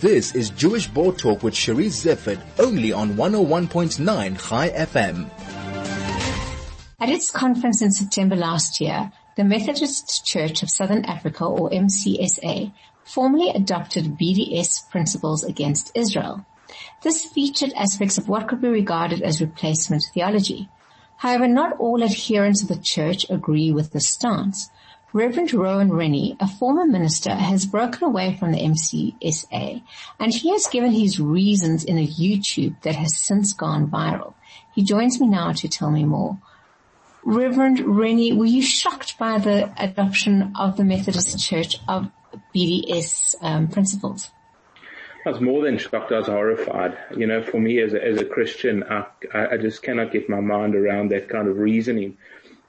This is Jewish Board Talk with Charisse Zeifert, only on 101.9 Chai FM. At its conference in September last year, the Methodist Church of Southern Africa, or MCSA, formally adopted BDS principles against Israel. This featured aspects of what could be regarded as replacement theology. However, not all adherents of the church agree with this stance. Reverend Rowan Rennie, a former minister, has broken away from the MCSA and he has given his reasons in a YouTube that has since gone viral. He joins me now to tell me more. Reverend Rennie, were you shocked by the adoption of the Methodist Church of BDS um, principles? I was more than shocked. I was horrified. You know, for me as a, as a Christian, I, I just cannot get my mind around that kind of reasoning.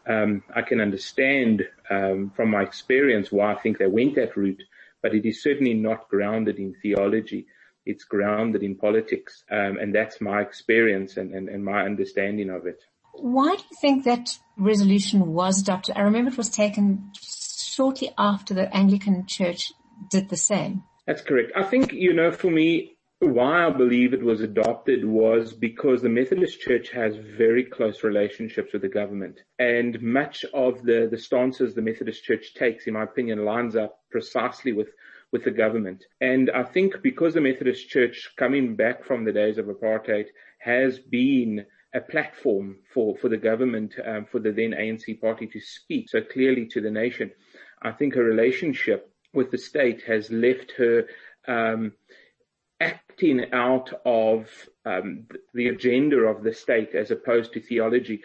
Um, I can understand um, from my experience why I think they went that route, but it is certainly not grounded in theology. It's grounded in politics, um, and that's my experience and, and, and my understanding of it. Why do you think that resolution was adopted? I remember it was taken shortly after the Anglican Church did the same. That's correct. I think, you know, for me, why I believe it was adopted was because the Methodist Church has very close relationships with the government. And much of the, the stances the Methodist Church takes, in my opinion, lines up precisely with, with the government. And I think because the Methodist Church, coming back from the days of apartheid, has been a platform for, for the government, um, for the then ANC party to speak so clearly to the nation, I think her relationship with the state has left her um, acting out of um, the agenda of the state as opposed to theology.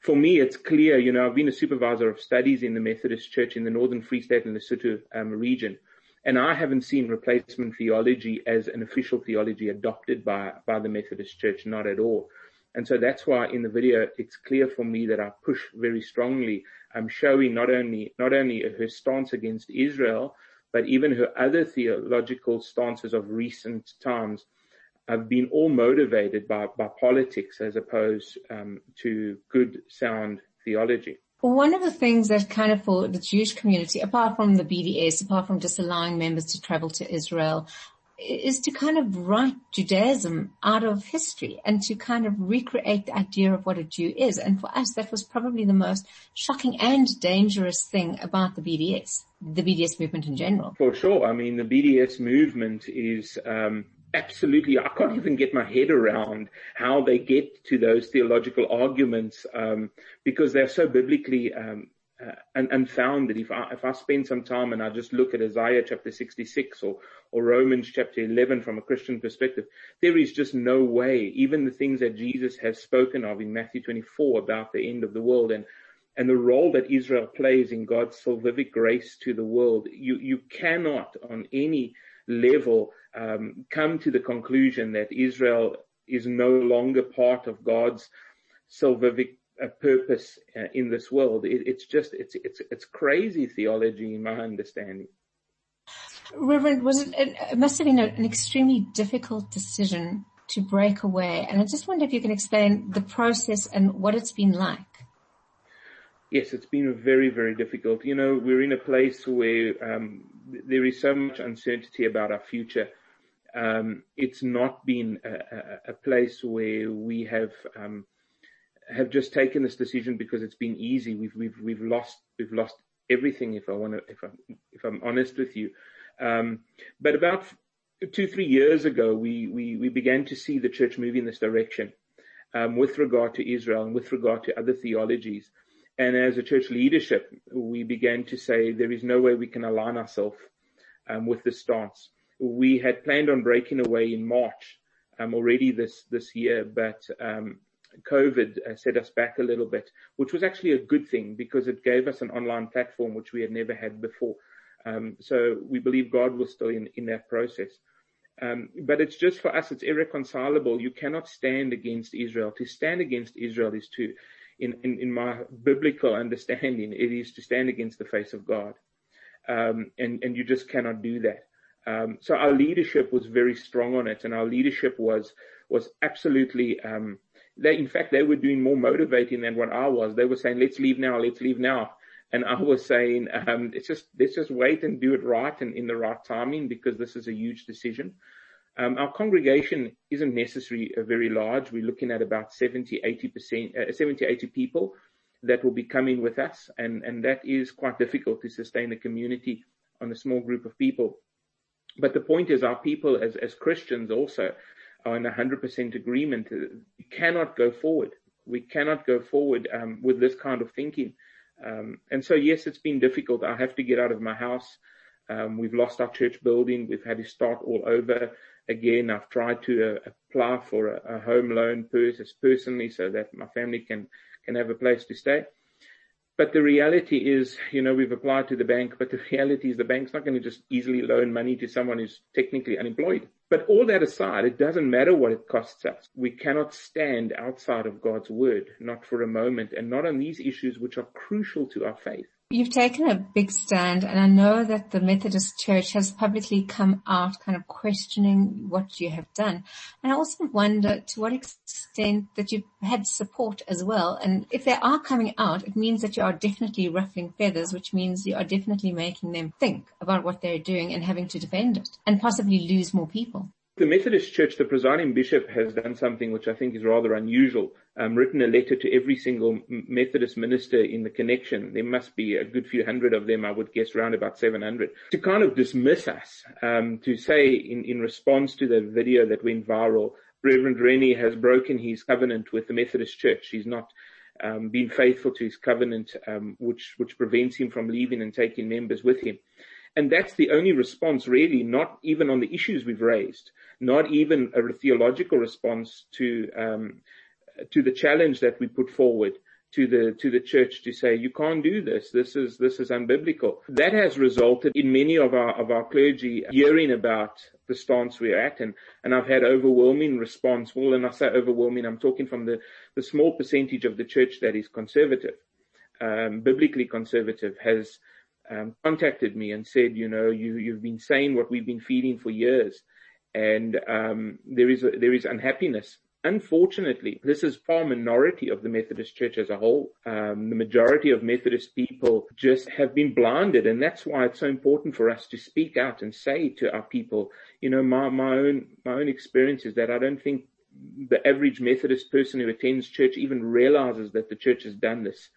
For me, it's clear, you know, I've been a supervisor of studies in the Methodist Church in the Northern Free State and Lesotho um, region, and I haven't seen replacement theology as an official theology adopted by, by the Methodist Church, not at all. And so that's why in the video, it's clear for me that I push very strongly. I'm showing not only, not only her stance against Israel, but even her other theological stances of recent times have been all motivated by, by politics as opposed um, to good, sound theology. One of the things that kind of for the Jewish community, apart from the BDS, apart from just allowing members to travel to Israel, is to kind of write Judaism out of history and to kind of recreate the idea of what a Jew is. And for us, that was probably the most shocking and dangerous thing about the BDS, the BDS movement in general. For sure. I mean, the BDS movement is, um, absolutely, I can't even get my head around how they get to those theological arguments, um, because they're so biblically, um, uh, and unfounded. If I, if I spend some time and I just look at Isaiah chapter 66 or, or Romans chapter 11 from a Christian perspective, there is just no way, even the things that Jesus has spoken of in Matthew 24 about the end of the world and, and the role that Israel plays in God's salvific grace to the world, you, you cannot on any level um, come to the conclusion that Israel is no longer part of God's salvific a purpose uh, in this world. It, it's just, it's, it's, it's crazy theology in my understanding. Reverend, was it, it must have been an extremely difficult decision to break away. And I just wonder if you can explain the process and what it's been like. Yes, it's been very, very difficult. You know, we're in a place where um, there is so much uncertainty about our future. Um, it's not been a, a, a, place where we have um, have just taken this decision because it's been easy. We've we've we've lost we've lost everything. If I want to, if I if I'm honest with you, um, but about two three years ago, we we we began to see the church move in this direction um, with regard to Israel and with regard to other theologies. And as a church leadership, we began to say there is no way we can align ourselves um, with this stance. We had planned on breaking away in March um, already this this year, but um, COVID uh, set us back a little bit, which was actually a good thing because it gave us an online platform which we had never had before. Um, so we believe God was still in, in that process. Um, but it's just for us, it's irreconcilable. You cannot stand against Israel. To stand against Israel is to, in, in, in my biblical understanding, it is to stand against the face of God. Um, and, and you just cannot do that. Um, so our leadership was very strong on it and our leadership was, was absolutely, um, they, in fact, they were doing more motivating than what I was. They were saying, let's leave now, let's leave now. And I was saying, um, it's just, let's just wait and do it right and in the right timing because this is a huge decision. Um, our congregation isn't necessarily very large. We're looking at about 70, 80%, uh, 70, 80 people that will be coming with us. And, and that is quite difficult to sustain a community on a small group of people. But the point is our people as, as Christians also are in 100% agreement. We cannot go forward. We cannot go forward um, with this kind of thinking. Um, and so, yes, it's been difficult. I have to get out of my house. Um, we've lost our church building. We've had to start all over again. I've tried to uh, apply for a, a home loan pers- personally so that my family can, can have a place to stay. But the reality is, you know, we've applied to the bank, but the reality is the bank's not going to just easily loan money to someone who's technically unemployed. But all that aside, it doesn't matter what it costs us. We cannot stand outside of God's word, not for a moment, and not on these issues which are crucial to our faith. You've taken a big stand and I know that the Methodist Church has publicly come out kind of questioning what you have done. And I also wonder to what extent that you've had support as well. And if they are coming out, it means that you are definitely ruffling feathers, which means you are definitely making them think about what they're doing and having to defend it and possibly lose more people. The Methodist Church, the presiding bishop has done something which I think is rather unusual. Um, written a letter to every single Methodist minister in the connection. There must be a good few hundred of them, I would guess, around about 700, to kind of dismiss us. Um, to say in, in response to the video that went viral, Reverend Rennie has broken his covenant with the Methodist Church. He's not um, been faithful to his covenant, um, which which prevents him from leaving and taking members with him. And that's the only response really, not even on the issues we've raised, not even a theological response to, um, to the challenge that we put forward to the, to the church to say, you can't do this. This is, this is unbiblical. That has resulted in many of our, of our clergy hearing about the stance we're at. And, and I've had overwhelming response. Well, and I say overwhelming, I'm talking from the, the small percentage of the church that is conservative, um, biblically conservative has, um, contacted me and said, you know, you, you've been saying what we've been feeding for years, and um, there is a, there is unhappiness. Unfortunately, this is far minority of the Methodist Church as a whole. Um, the majority of Methodist people just have been blinded, and that's why it's so important for us to speak out and say to our people, you know, my my own my own experience is that I don't think the average Methodist person who attends church even realizes that the church has done this.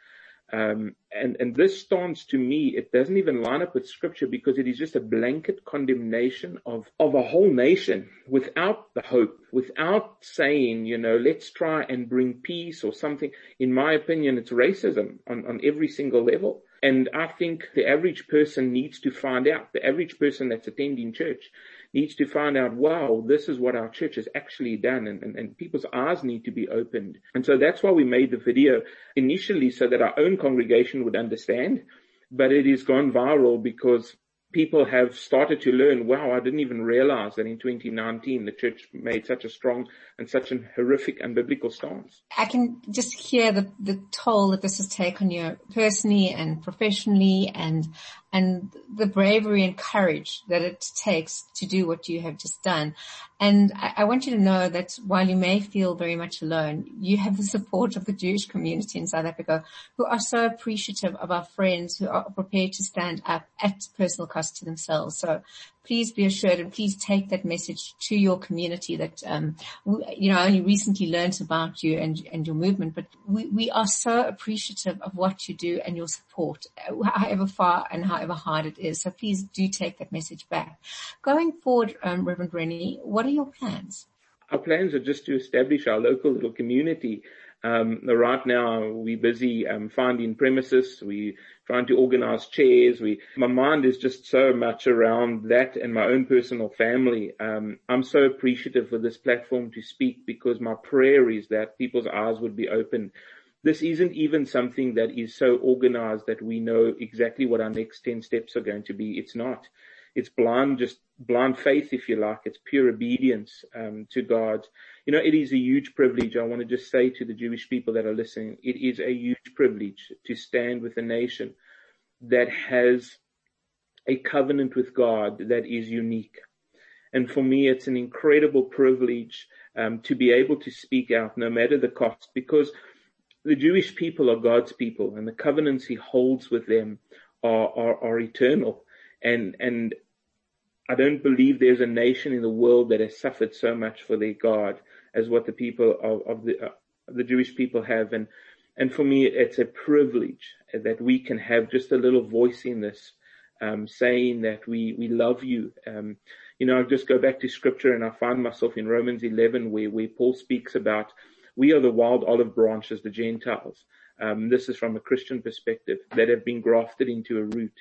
Um, and, and this stance to me, it doesn't even line up with scripture because it is just a blanket condemnation of, of a whole nation without the hope, without saying, you know, let's try and bring peace or something. In my opinion, it's racism on, on every single level. And I think the average person needs to find out, the average person that's attending church needs to find out, wow, this is what our church has actually done and, and, and people's eyes need to be opened. And so that's why we made the video initially so that our own congregation would understand, but it has gone viral because people have started to learn, wow, I didn't even realize that in 2019 the church made such a strong and such an horrific and biblical stance. I can just hear the, the toll that this has taken you personally and professionally and, and the bravery and courage that it takes to do what you have just done. And I, I, want you to know that while you may feel very much alone, you have the support of the Jewish community in South Africa who are so appreciative of our friends who are prepared to stand up at personal cost to themselves. So please be assured and please take that message to your community that, um, you know, I only recently learned about you and, and your movement, but we, we are so appreciative of what you do and your support, however far and however hard it is. So please do take that message back. Going forward, um, Reverend Rennie, what are your plans? Our plans are just to establish our local little community um, right now we're busy um, finding premises. We're trying to organize chairs. We, my mind is just so much around that and my own personal family. Um, I'm so appreciative for this platform to speak because my prayer is that people's eyes would be open. This isn't even something that is so organized that we know exactly what our next 10 steps are going to be. It's not. It's blind, just blind faith, if you like. It's pure obedience um, to God. You know, it is a huge privilege. I want to just say to the Jewish people that are listening, it is a huge privilege to stand with a nation that has a covenant with God that is unique. And for me, it's an incredible privilege um, to be able to speak out no matter the cost because the Jewish people are God's people and the covenants he holds with them are, are, are eternal. And, and I don't believe there's a nation in the world that has suffered so much for their God as what the people of, of the uh, the Jewish people have, and and for me, it's a privilege that we can have just a little voice in this, um, saying that we we love you. Um, you know, I just go back to scripture and I find myself in Romans 11 where where Paul speaks about we are the wild olive branches, the Gentiles. Um, this is from a Christian perspective that have been grafted into a root.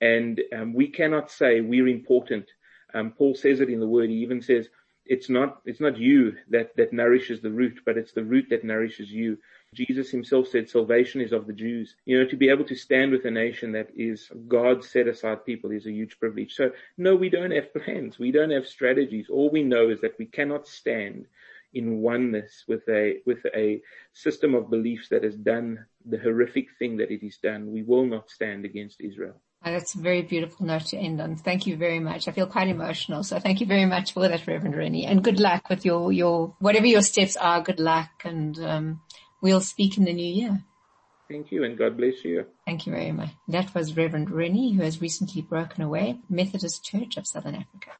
And um, we cannot say we're important. Um, Paul says it in the word. He even says it's not it's not you that that nourishes the root, but it's the root that nourishes you. Jesus himself said salvation is of the Jews. You know, to be able to stand with a nation that is God set aside people is a huge privilege. So no, we don't have plans. We don't have strategies. All we know is that we cannot stand in oneness with a with a system of beliefs that has done the horrific thing that it has done. We will not stand against Israel. that's a very beautiful note to end on. Thank you very much. I feel quite emotional. So thank you very much for that, Reverend Rennie. And good luck with your, your, whatever your steps are, good luck. And, um, we'll speak in the new year. Thank you and God bless you. Thank you very much. That was Reverend Rennie, who has recently broken away, Methodist Church of Southern Africa.